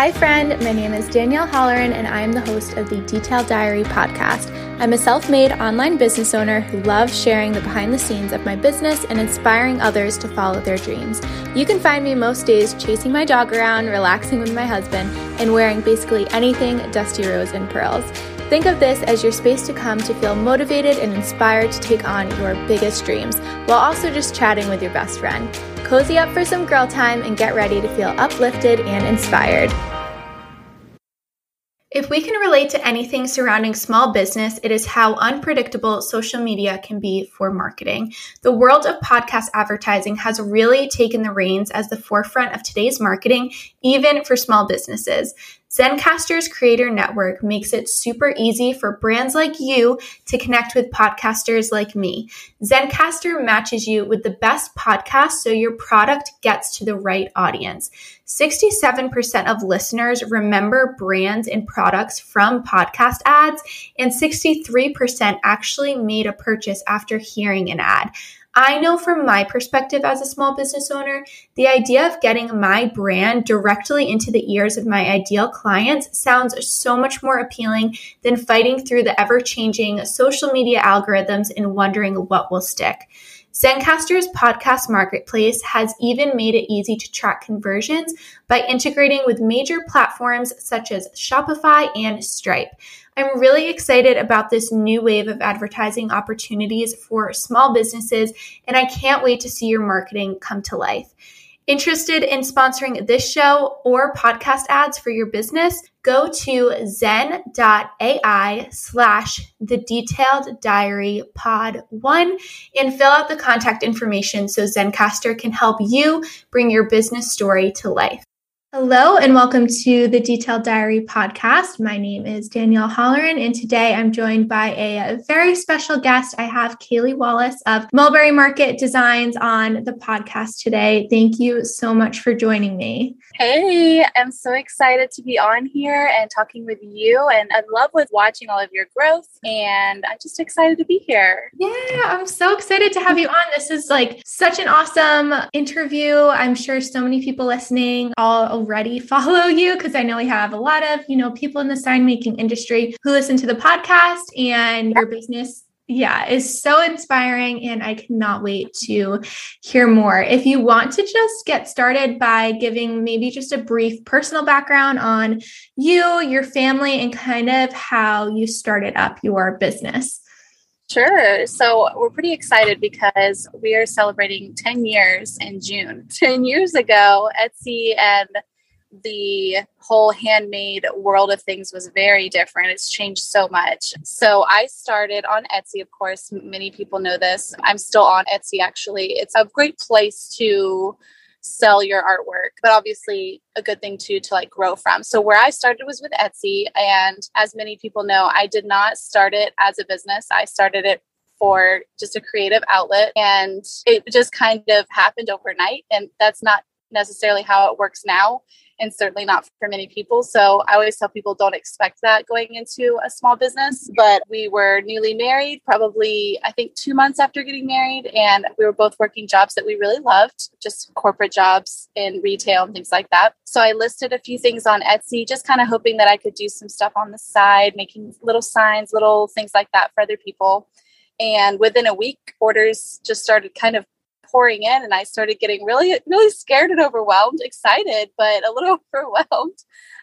Hi, friend. My name is Danielle Holleran, and I am the host of the Detail Diary podcast. I'm a self made online business owner who loves sharing the behind the scenes of my business and inspiring others to follow their dreams. You can find me most days chasing my dog around, relaxing with my husband, and wearing basically anything Dusty Rose and Pearls. Think of this as your space to come to feel motivated and inspired to take on your biggest dreams while also just chatting with your best friend. Cozy up for some girl time and get ready to feel uplifted and inspired. If we can relate to anything surrounding small business, it is how unpredictable social media can be for marketing. The world of podcast advertising has really taken the reins as the forefront of today's marketing, even for small businesses. Zencastr's creator network makes it super easy for brands like you to connect with podcasters like me. Zencastr matches you with the best podcasts so your product gets to the right audience. 67% of listeners remember brands and products from podcast ads, and 63% actually made a purchase after hearing an ad. I know from my perspective as a small business owner, the idea of getting my brand directly into the ears of my ideal clients sounds so much more appealing than fighting through the ever changing social media algorithms and wondering what will stick. Zencastr's podcast marketplace has even made it easy to track conversions by integrating with major platforms such as Shopify and Stripe. I'm really excited about this new wave of advertising opportunities for small businesses, and I can't wait to see your marketing come to life. Interested in sponsoring this show or podcast ads for your business? Go to zen.ai slash the detailed diary pod one and fill out the contact information so Zencastr can help you bring your business story to life. Hello, and welcome to the Detailed Diary podcast. My name is Danielle Holleran, and today I'm joined by a very special guest. I have Kaylie Wallace of Mulberry Market Designs on the podcast today. Thank you so much for joining me. Hey, I'm so excited to be on here and talking with you. And I love with watching all of your growth, and I'm just excited to be here. Yeah, I'm so excited to have you on. This is like such an awesome interview. I'm sure so many people listening all already follow you because I know we have a lot of, you know, people in the sign making industry who listen to the podcast and your business yeah, is so inspiring and I cannot wait to hear more. If you want to just get started by giving maybe just a brief personal background on you, your family, and kind of how you started up your business. Sure. So we're pretty excited because we are celebrating 10 years in June. 10 years ago, Etsy and the whole handmade world of things was very different. It's changed so much. So I started on Etsy, of course, many people know this. I'm still on Etsy actually. It's a great place to sell your artwork, but obviously a good thing too to like grow from. So where I started was with Etsy and as many people know, I did not start it as a business. I started it for just a creative outlet and it just kind of happened overnight and that's not necessarily how it works now and certainly not for many people. So I always tell people don't expect that going into a small business. But we were newly married, probably, I think, two months after getting married. And we were both working jobs that we really loved, just corporate jobs in retail and things like that. So I listed a few things on Etsy, just kind of hoping that I could do some stuff on the side, making little signs, little things like that for other people. And within a week, orders just started kind of pouring in and I started getting really, really scared and overwhelmed, excited, but a little overwhelmed,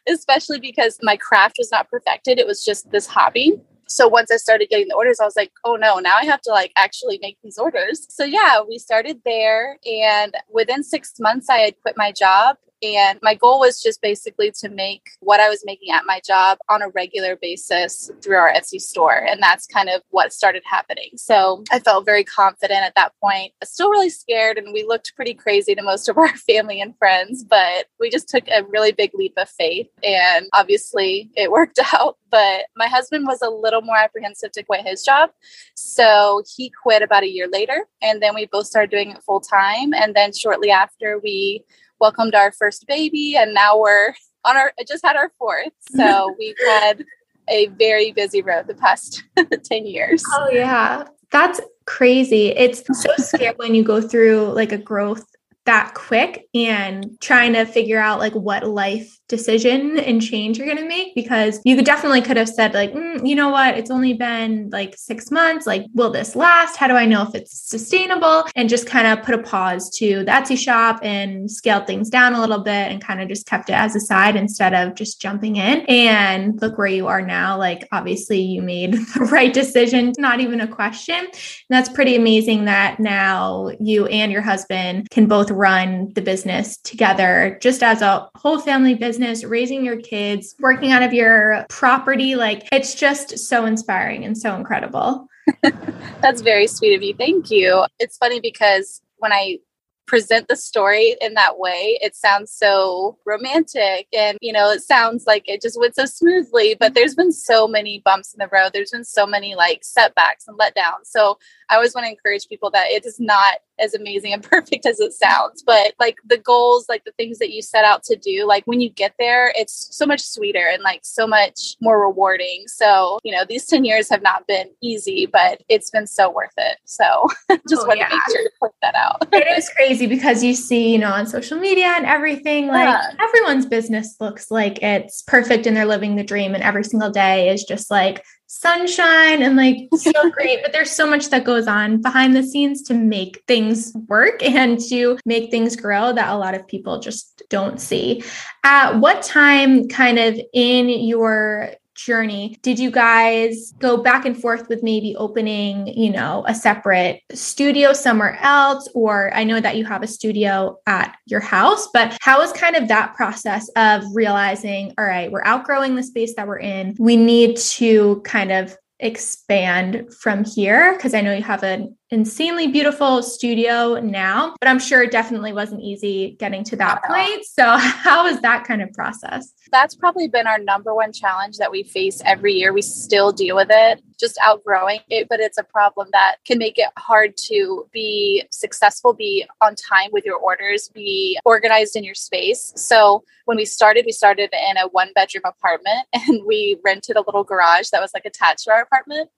especially because my craft was not perfected. It was just this hobby. So once I started getting the orders, I was like, oh no, now I have to like actually make these orders. So yeah, we started there. And within six months, I had quit my job and my goal was just basically to make what I was making at my job on a regular basis through our Etsy store. And that's kind of what started happening. So I felt very confident at that point, still really scared. And we looked pretty crazy to most of our family and friends, but we just took a really big leap of faith. And obviously it worked out. But my husband was a little more apprehensive to quit his job. So he quit about a year later. And then we both started doing it full time. And then shortly after, we welcomed our first baby and now we're on our just had our fourth. So we've had a very busy road the past 10 years. Oh yeah. That's crazy. It's so scary when you go through like a growth that quick and trying to figure out like what life decision and change you're going to make because you could definitely could have said like mm, you know what? It's only been like six months. Like will this last? How do i know if it's sustainable? And just kind of put a pause to the etsy shop and scaled things down a little bit and kind of just kept it as a side instead of just jumping in. And look where you are now. Like obviously you made the right decision not even a question. And that's pretty amazing that now you and your husband can both run the business together just as a whole family business business, raising your kids, working out of your property. Like it's just so inspiring and so incredible. That's very sweet of you. Thank you. It's funny because when I present the story in that way, it sounds so romantic and, you know, it sounds like it just went so smoothly. But there's been so many bumps in the road. There's been so many like setbacks and letdowns. So I always want to encourage people that it is not as amazing and perfect as it sounds, but like the goals, like the things that you set out to do, like when you get there, it's so much sweeter and like so much more rewarding. So, you know, these 10 years have not been easy, but it's been so worth it. So just oh, want yeah. to make sure to point that out. it is crazy because you see, you know, on social media and everything, like yeah. everyone's business looks like it's perfect and they're living the dream and every single day is just like sunshine and like so great but there's so much that goes on behind the scenes to make things work and to make things grow that a lot of people just don't see. At what time kind of in your journey. Did you guys go back and forth with maybe opening you know a separate studio somewhere else? Or i know that you have a studio at your house but how was kind of that process of realizing all right we're outgrowing the space that we're in. We need to kind of expand from here because I know you have an insanely beautiful studio now, but I'm sure it definitely wasn't easy getting to that point. So, how was that kind of process? That's probably been our number one challenge that we face every year. We still deal with it, just outgrowing it, but it's a problem that can make it hard to be successful, be on time with your orders, be organized in your space. So, when we started, we started in a one bedroom apartment and we rented a little garage that was like attached to our apartment.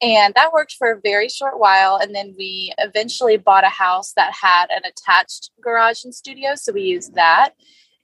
And that worked for a very short while. And then we eventually bought a house that had an attached garage and studio. So we used that.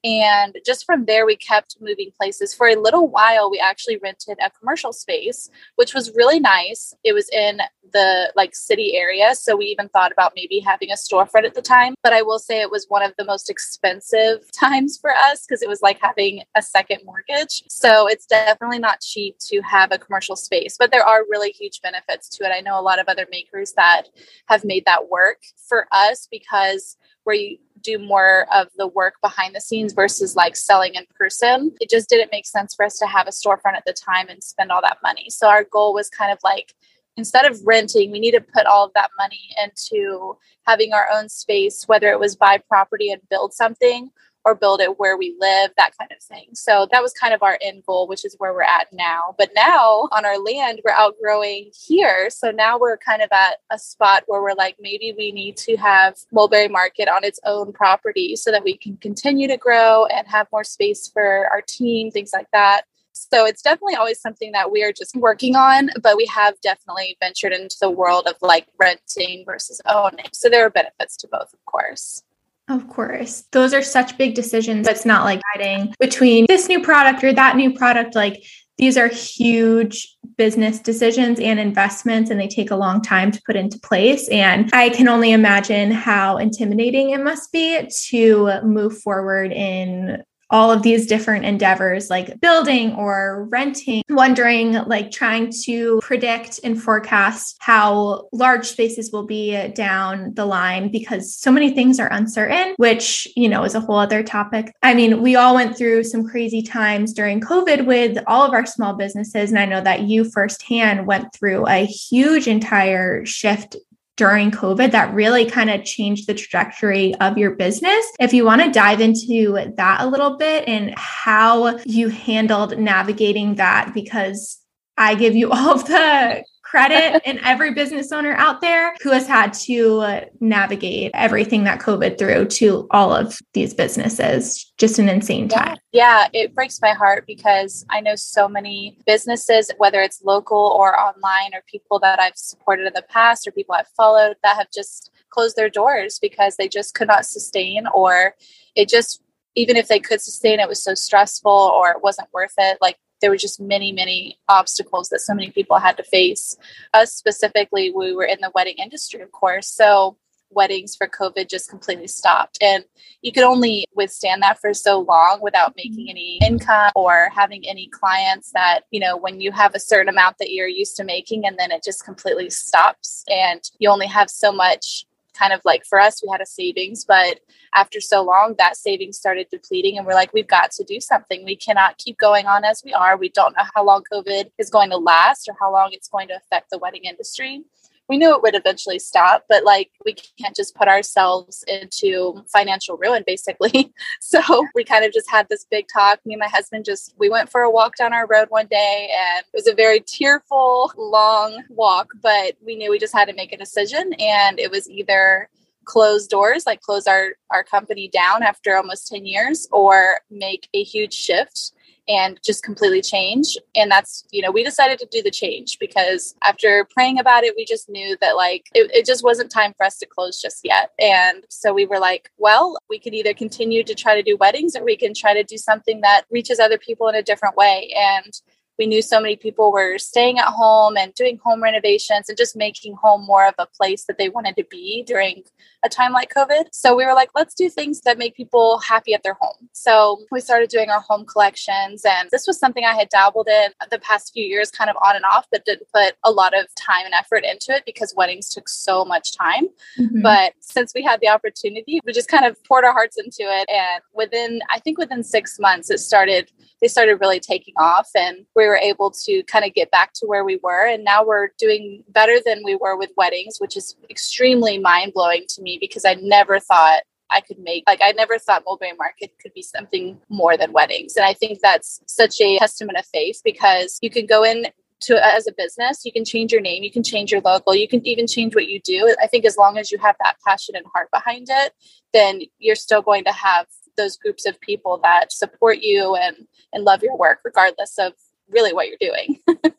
And just from there, we kept moving places. For a little while, we actually rented a commercial space, which was really nice. It was in the like city area. So we even thought about maybe having a storefront at the time. But I will say it was one of the most expensive times for us because it was like having a second mortgage. So it's definitely not cheap to have a commercial space, but there are really huge benefits to it. I know a lot of other makers that have made that work for us because where you do more of the work behind the scenes versus like selling in person. It just didn't make sense for us to have a storefront at the time and spend all that money. So our goal was kind of like instead of renting, we need to put all of that money into having our own space, whether it was buy property and build something or build it where we live, that kind of thing. So that was kind of our end goal, which is where we're at now. But now on our land, we're outgrowing here. So now we're kind of at a spot where we're like, maybe we need to have Mulberry Market on its own property so that we can continue to grow and have more space for our team, things like that. So it's definitely always something that we are just working on, but we have definitely ventured into the world of like renting versus owning. So there are benefits to both, of course. Of course. Those are such big decisions. It's not like guiding between this new product or that new product. Like these are huge business decisions and investments, and they take a long time to put into place. And I can only imagine how intimidating it must be to move forward in all of these different endeavors like building or renting, wondering, like trying to predict and forecast how large spaces will be down the line because so many things are uncertain, which, you know, is a whole other topic. I mean, we all went through some crazy times during COVID with all of our small businesses. And I know that you firsthand went through a huge entire shift during COVID that really kind of changed the trajectory of your business. If you want to dive into that a little bit and how you handled navigating that, because I give you all of the credit and every business owner out there who has had to uh, navigate everything that COVID threw to all of these businesses. Just an insane time. Yeah. yeah, it breaks my heart because I know so many businesses, whether it's local or online, or people that I've supported in the past or people I've followed that have just closed their doors because they just could not sustain or it just even if they could sustain it was so stressful or it wasn't worth it like there were just many many obstacles that so many people had to face. Us specifically we were in the wedding industry of course so weddings for covid just completely stopped. And you could only withstand that for so long without mm-hmm. making any income or having any clients that you know when you have a certain amount that you're used to making and then it just completely stops and you only have so much kind of like for us, we had a savings, but after so long, that savings started depleting. And we're like, we've got to do something. We cannot keep going on as we are. We don't know how long COVID is going to last or how long it's going to affect the wedding industry we knew it would eventually stop, but like we can't just put ourselves into financial ruin, basically. so we kind of just had this big talk. Me and my husband just, we went for a walk down our road one day and it was a very tearful, long walk, but we knew we just had to make a decision. And it was either close doors, like close our, our company down after almost 10 years, or make a huge shift and just completely change. And that's, you know, we decided to do the change because after praying about it, we just knew that like it, it, just wasn't time for us to close just yet. And so we were like, well, we could either continue to try to do weddings or we can try to do something that reaches other people in a different way. And we knew so many people were staying at home and doing home renovations and just making home more of a place that they wanted to be during a time like COVID. So we were like, let's do things that make people happy at their home. So we started doing our home collections. And this was something I had dabbled in the past few years, kind of on and off, but didn't put a lot of time and effort into it because weddings took so much time. Mm-hmm. But since we had the opportunity, we just kind of poured our hearts into it. And within, I think within six months, it started, they started really taking off. And we were able to kind of get back to where we were. And now we're doing better than we were with weddings, which is extremely mind blowing to me because I never thought I could make like I never thought Mulberry Market could be something more than weddings. And I think that's such a testament of faith because you can go in to as a business, you can change your name, you can change your logo, you can even change what you do. I think as long as you have that passion and heart behind it, then you're still going to have those groups of people that support you and and love your work regardless of really what you're doing.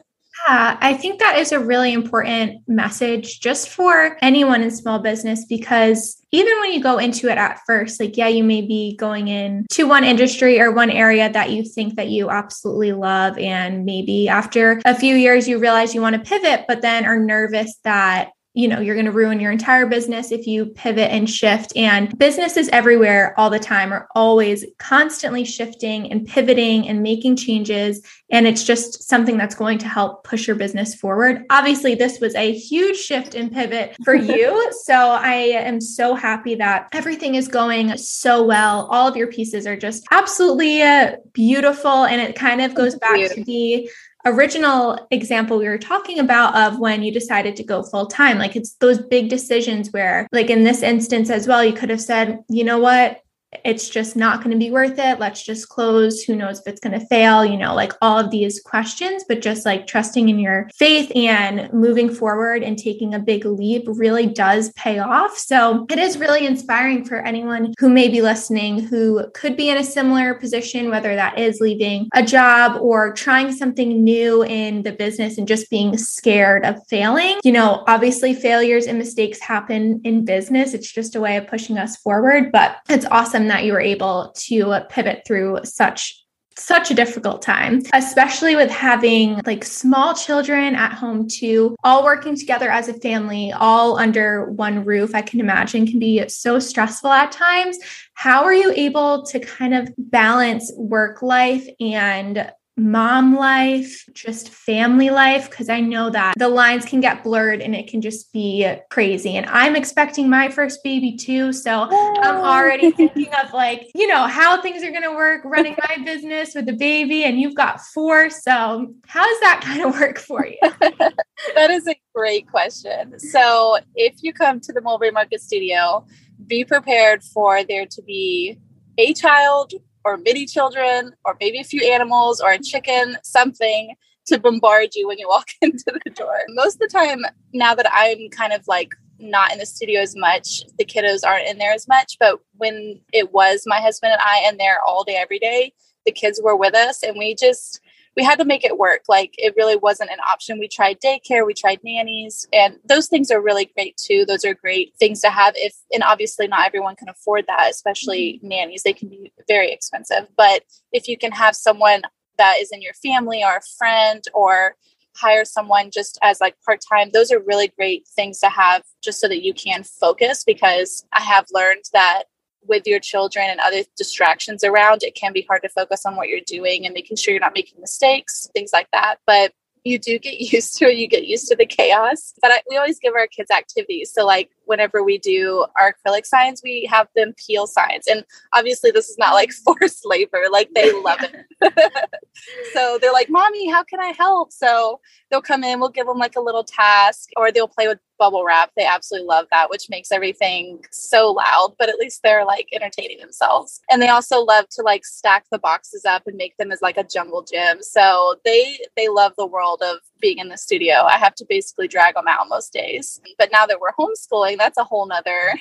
Yeah, I think that is a really important message just for anyone in small business because even when you go into it at first, like, yeah, you may be going in to one industry or one area that you think that you absolutely love. And maybe after a few years, you realize you want to pivot, but then are nervous that you know you're going to ruin your entire business if you pivot and shift. And businesses everywhere all the time are always constantly shifting and pivoting and making changes. And it's just something that's going to help push your business forward. Obviously this was a huge shift and pivot for you. So i am so happy that everything is going so well. All of your pieces are just absolutely uh, beautiful. And it kind of goes back to the original example we were talking about of when you decided to go full time. Like it's those big decisions where, like in this instance as well, you could have said, you know what, it's just not going to be worth it. Let's just close. Who knows if it's going to fail? You know, like all of these questions, but just like trusting in your faith and moving forward and taking a big leap really does pay off. So it is really inspiring for anyone who may be listening who could be in a similar position, whether that is leaving a job or trying something new in the business and just being scared of failing. You know, obviously failures and mistakes happen in business. It's just a way of pushing us forward, but it's awesome awesome that you were able to pivot through such such a difficult time, especially with having like small children at home too, all working together as a family, all under one roof. I can imagine can be so stressful at times. How are you able to kind of balance work life and mom life, just family life, because I know that the lines can get blurred and it can just be crazy. And I'm expecting my first baby too. So I'm already thinking of like, you know, how things are going to work running my business with the baby, and you've got four. So, how does that kind of work for you? that is a great question. So, if you come to the Mulberry Market Studio, be prepared for there to be a child or mini children or maybe a few animals or a chicken, something to bombard you when you walk into the door. Most of the time, now that I'm kind of like not in the studio as much, the kiddos aren't in there as much. But when it was my husband and I in there all day, every day, the kids were with us and we just we had to make it work. Like it really wasn't an option. We tried daycare, we tried nannies, and those things are really great too. Those are great things to have if, and obviously not everyone can afford that, especially mm-hmm. nannies. They can be very expensive. But if you can have someone that is in your family or a friend or hire someone just as like part time, those are really great things to have just so that you can focus because I have learned that with your children and other distractions around, it can be hard to focus on what you're doing and making sure you're not making mistakes, things like that. But you do get used to it. You get used to the chaos. But I, we always give our kids activities. So, like, whenever we do our acrylic signs, we have them peel signs. And obviously, this is not like mm. forced labor, like, they love it. so, they're like, Mommy, how can I help? So, they'll come in, we'll give them like a little task, or they'll play with bubble wrap. They absolutely love that, which makes everything so loud, but at least they're like entertaining themselves. And they also love to like stack the boxes up and make them as like a jungle gym. So they they love the world of being in the studio. I have to basically drag them out most days. But now that we're homeschooling, that's a whole nother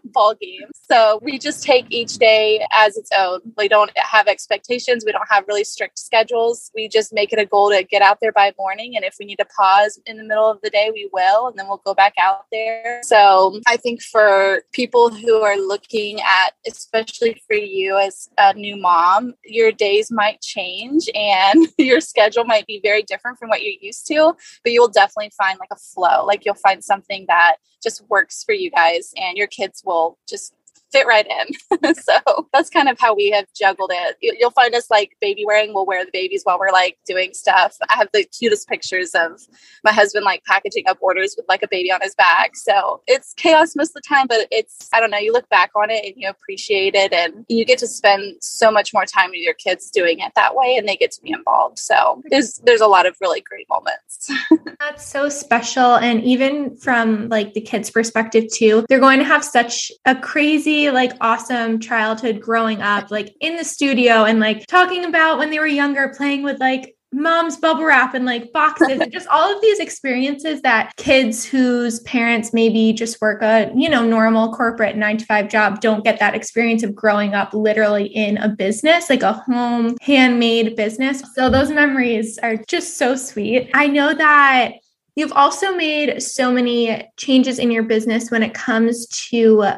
ball game. So we just take each day as its own. We don't have expectations. We don't have really strict schedules. We just make it a goal to get out there by morning. And if we need to pause in the middle of the day, we will, and then we'll go back out there. So I think for people who are looking at, especially for you as a new mom, your days might change and your schedule might be very different from what you're used to, but you'll definitely find like a flow. Like you'll find something that just works for you guys and your kids will just fit right in. so that's kind of how we have juggled it. You'll find us like baby wearing. We'll wear the babies while we're like doing stuff. I have the cutest pictures of my husband like packaging up orders with like a baby on his back. So it's chaos most of the time, but it's, I don't know, you look back on it and you appreciate it and you get to spend so much more time with your kids doing it that way and they get to be involved. So there's, there's a lot of really great moments. That's so special. And even from like the kids' perspective too, they're going to have such a crazy like awesome childhood growing up, like in the studio and like talking about when they were younger, playing with like mom's bubble wrap and like boxes and just all of these experiences that kids whose parents maybe just work a you know normal corporate 9 to 5 job don't get that experience of growing up literally in a business like a home handmade business. So those memories are just so sweet. I know that You've also made so many changes in your business when it comes to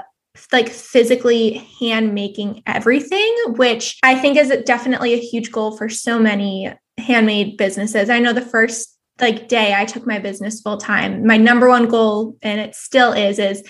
like physically hand making everything, which I think is definitely a huge goal for so many handmade businesses. I know the first like day I took my business full time, my number one goal, and it still is, is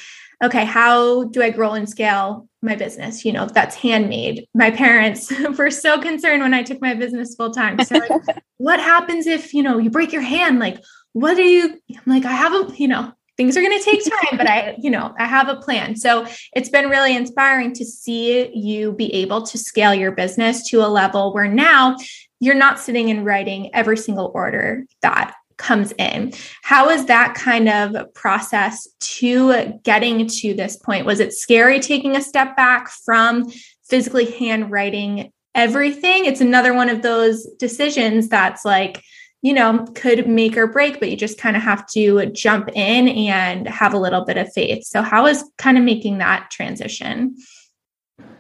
okay, how do I grow and scale my business? You know, that's handmade. My parents were so concerned when I took my business full time. So, like, what happens if, you know, you break your hand? Like, what do you, I'm like, I have a, you know, things are going to take time but i you know i have a plan. So it's been really inspiring to see you be able to scale your business to a level where now you're not sitting and writing every single order that comes in. How is that kind of process to getting to this point? Was it scary taking a step back from physically handwriting everything? It's another one of those decisions that's like you know, could make or break, but you just kind of have to jump in and have a little bit of faith. So, how is kind of making that transition?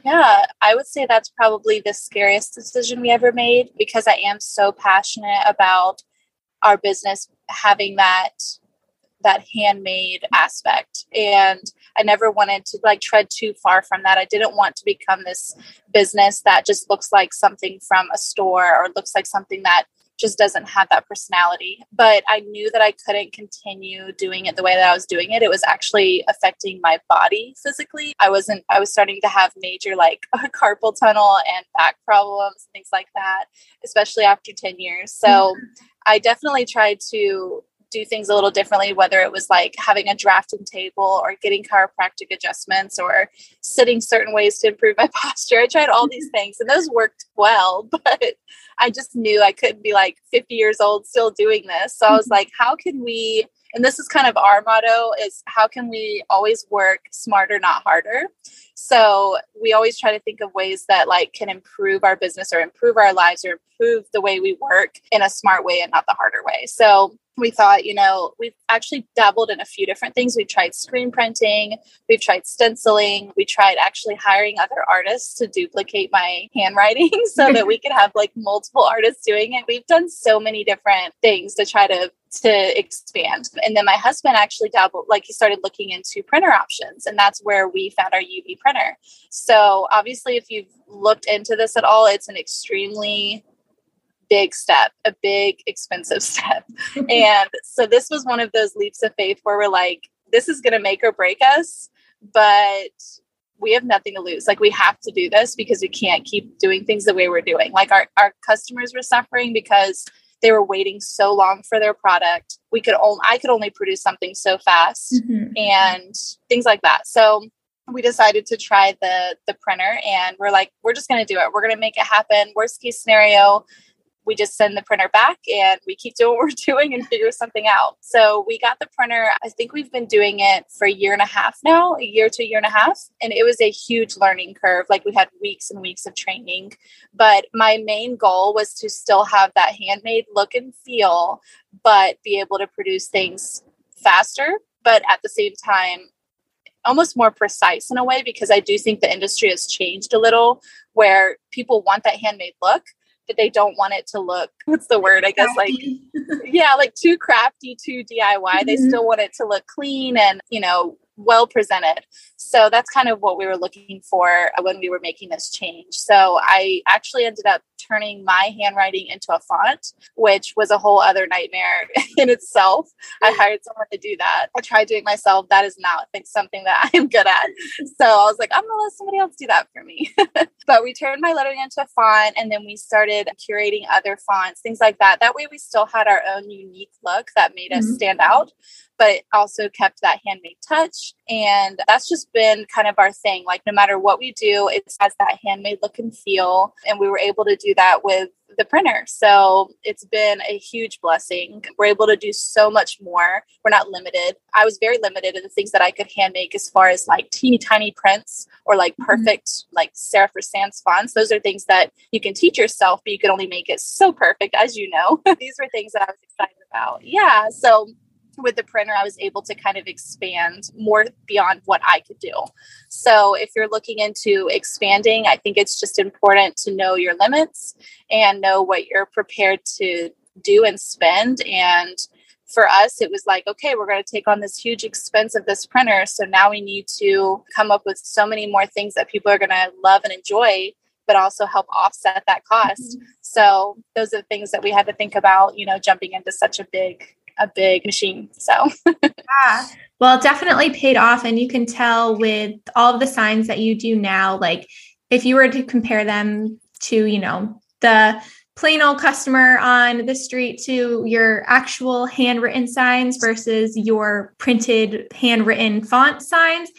Yeah, I would say that's probably the scariest decision we ever made because I am so passionate about our business having that that handmade aspect and I never wanted to like tread too far from that. I didn't want to become this business that just looks like something from a store or looks like something that just doesn't have that personality. But I knew that I couldn't continue doing it the way that I was doing it. It was actually affecting my body physically. I wasn't, I was starting to have major like carpal tunnel and back problems, things like that, especially after 10 years. So mm-hmm. I definitely tried to do things a little differently, whether it was like having a drafting table or getting chiropractic adjustments or sitting certain ways to improve my posture. I tried all these things and those worked well, but I just knew I couldn't be like 50 years old still doing this. So I was mm-hmm. like, how can we? And this is kind of our motto is how can we always work smarter, not harder? So we always try to think of ways that like can improve our business or improve our lives or improve the way we work in a smart way and not the harder way. So we thought, you know, we've actually dabbled in a few different things. We've tried screen printing, we've tried stenciling, we tried actually hiring other artists to duplicate my handwriting so that we could have like multiple artists doing it. We've done so many different things to try to to expand. And then my husband actually dabbled, like he started looking into printer options, and that's where we found our UV printer. So obviously, if you've looked into this at all, it's an extremely big step, a big, expensive step. and so this was one of those leaps of faith where we're like, this is going to make or break us, but we have nothing to lose. Like we have to do this because we can't keep doing things the way we're doing. Like our, our customers were suffering because they were waiting so long for their product. We could only I could only produce something so fast mm-hmm. and things like that. So we decided to try the the printer and we're like we're just going to do it. We're going to make it happen. Worst case scenario, we just send the printer back and we keep doing what we're doing and figure something out. So we got the printer. I think we've been doing it for a year and a half now, a year to a year and a half. And it was a huge learning curve. Like we had weeks and weeks of training. But my main goal was to still have that handmade look and feel, but be able to produce things faster, but at the same time, almost more precise in a way because I do think the industry has changed a little where people want that handmade look they don't want it to look what's the word i guess like yeah like too crafty too diy mm-hmm. they still want it to look clean and you know well presented. So that's kind of what we were looking for when we were making this change. So I actually ended up turning my handwriting into a font, which was a whole other nightmare in itself. I hired someone to do that. I tried doing myself. That is not think something that I am good at. So I was like, I'm gonna let somebody else do that for me. but we turned my lettering into a font and then we started curating other fonts, things like that. That way we still had our own unique look that made us mm-hmm. stand out but it also kept that handmade touch. And that's just been kind of our thing. Like, no matter what we do, it has that handmade look and feel. And we were able to do that with the printer. So it's been a huge blessing. We're able to do so much more. We're not limited. I was very limited in the things that I could hand make as far as like teeny tiny prints or like mm-hmm. perfect mm-hmm. like serif or sans fonts. Those are things that you can teach yourself, but you can only make it so perfect, as you know. These were things that I was excited about. Yeah. So with the printer, I was able to kind of expand more beyond what I could do. So, if you're looking into expanding, I think it's just important to know your limits and know what you're prepared to do and spend. And for us, it was like, okay, we're going to take on this huge expense of this printer. So now we need to come up with so many more things that people are going to love and enjoy but also help offset that cost. Mm-hmm. So those are the things that we had to think about, you know, jumping into such a big a big machine. So, yeah. Well, definitely paid off. And you can tell with all of the signs that you do now, like if you were to compare them to, you know, the plain old customer on the street to your actual handwritten signs versus your printed handwritten font signs,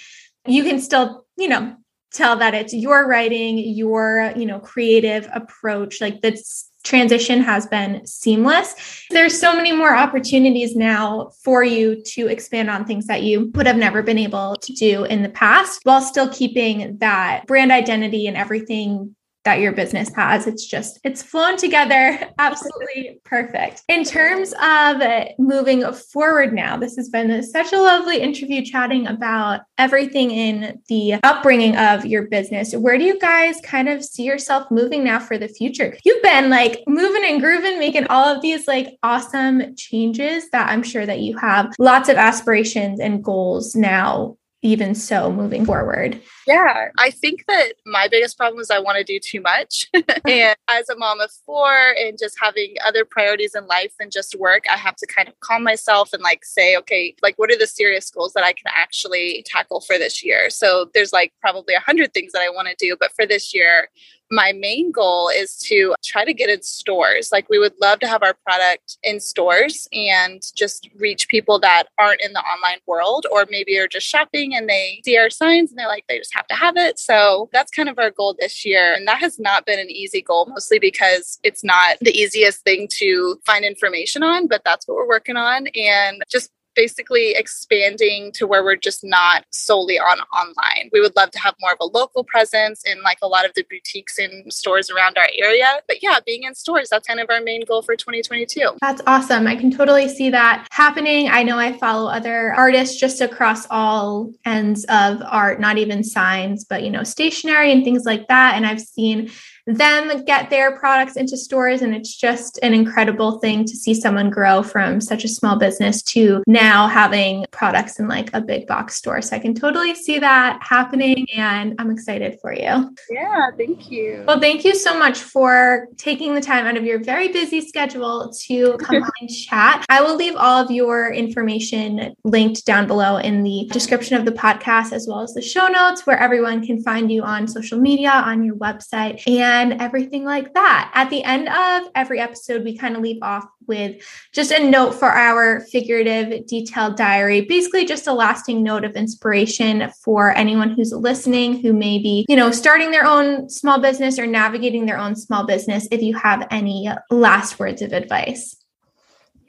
you can still, you know, tell that it's your writing, your, you know, creative approach. Like that's transition has been seamless. There's so many more opportunities now for you to expand on things that you would have never been able to do in the past while still keeping that brand identity and everything that your business has. It's just, it's flown together absolutely perfect. In terms of moving forward now, this has been such a lovely interview chatting about everything in the upbringing of your business. Where do you guys kind of see yourself moving now for the future? You've been like moving and grooving, making all of these like awesome changes that I'm sure that you have lots of aspirations and goals now even so moving forward? Yeah, I think that my biggest problem is I want to do too much. and as a mom of four and just having other priorities in life than just work, I have to kind of calm myself and like say, okay, like what are the serious goals that I can actually tackle for this year? So there's like probably a hundred things that I want to do, but for this year, my main goal is to try to get in stores. Like we would love to have our product in stores and just reach people that aren't in the online world or maybe are just shopping and they see our signs and they're like they just have to have it. So that's kind of our goal this year. And that has not been an easy goal mostly because it's not the easiest thing to find information on, but that's what we're working on and just basically expanding to where we're just not solely on online. We would love to have more of a local presence in like a lot of the boutiques and stores around our area. But yeah, being in stores, that's kind of our main goal for 2022. That's awesome. I can totally see that happening. I know I follow other artists just across all ends of art, not even signs, but you know, stationery and things like that. And I've seen them get their products into stores. And it's just an incredible thing to see someone grow from such a small business to now having products in like a big box store. So I can totally see that happening and I'm excited for you. Yeah, thank you. Well, thank you so much for taking the time out of your very busy schedule to come on and chat. I will leave all of your information linked down below in the description of the podcast, as well as the show notes where everyone can find you on social media, on your website. And and everything like that. At the end of every episode, we kind of leave off with just a note for our figurative detailed diary, basically just a lasting note of inspiration for anyone who's listening who may be, you know, starting their own small business or navigating their own small business. If you have any last words of advice.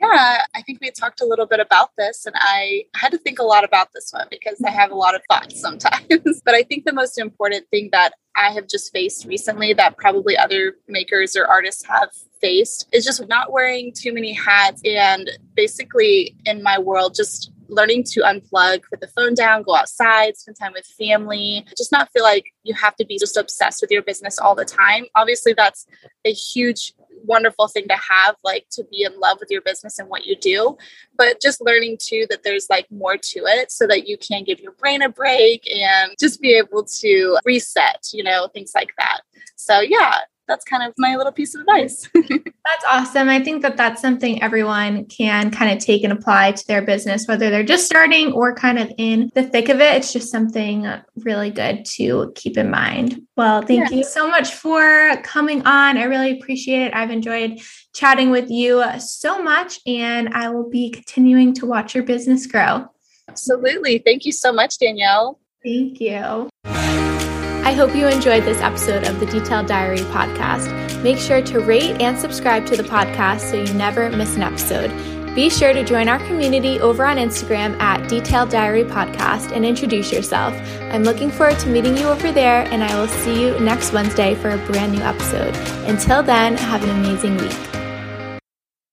Yeah, I think we talked a little bit about this, and I had to think a lot about this one because I have a lot of thoughts sometimes. but I think the most important thing that I have just faced recently that probably other makers or artists have faced is just not wearing too many hats and basically in my world just learning to unplug, put the phone down, go outside, spend time with family, just not feel like you have to be just obsessed with your business all the time. Obviously, that's a huge wonderful thing to have like to be in love with your business and what you do but just learning too that there's like more to it so that you can give your brain a break and just be able to reset you know things like that. So yeah that's kind of my little piece of advice. that's awesome. I think that that's something everyone can kind of take and apply to their business, whether they're just starting or kind of in the thick of it. It's just something really good to keep in mind. Well, thank yeah. you so much for coming on. I really appreciate it. I've enjoyed chatting with you so much, and I will be continuing to watch your business grow. Absolutely. Thank you so much, Danielle. Thank you. I hope you enjoyed this episode of the Detailed Diary podcast. Make sure to rate and subscribe to the podcast so you never miss an episode. Be sure to join our community over on Instagram at Detailed Diary Podcast and introduce yourself. I'm looking forward to meeting you over there, and I will see you next Wednesday for a brand new episode. Until then, have an amazing week.